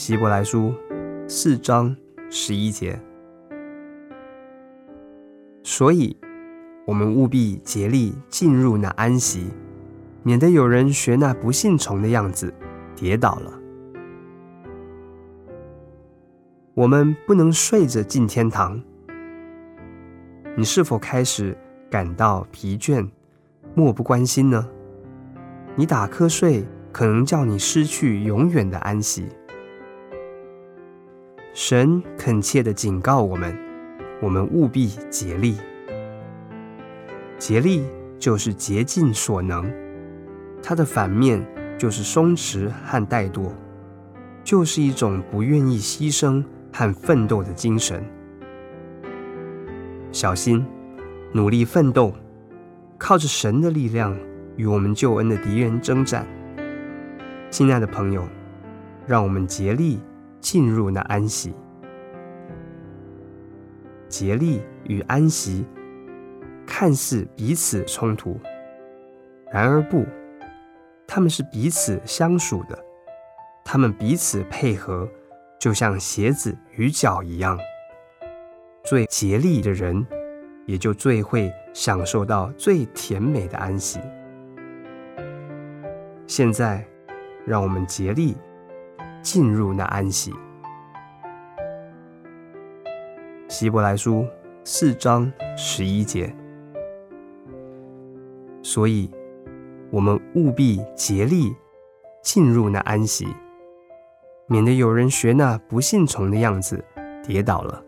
希伯来书四章十一节。所以，我们务必竭力进入那安息，免得有人学那不信从的样子，跌倒了。我们不能睡着进天堂。你是否开始感到疲倦，漠不关心呢？你打瞌睡，可能叫你失去永远的安息。神恳切地警告我们，我们务必竭力。竭力就是竭尽所能，它的反面就是松弛和怠惰，就是一种不愿意牺牲和奋斗的精神。小心，努力奋斗，靠着神的力量与我们救恩的敌人征战。亲爱的朋友，让我们竭力进入那安息。竭力与安息看似彼此冲突，然而不，他们是彼此相属的，他们彼此配合，就像鞋子与脚一样。最竭力的人，也就最会享受到最甜美的安息。现在，让我们竭力进入那安息。希伯来书四章十一节。所以，我们务必竭力进入那安息，免得有人学那不信从的样子，跌倒了。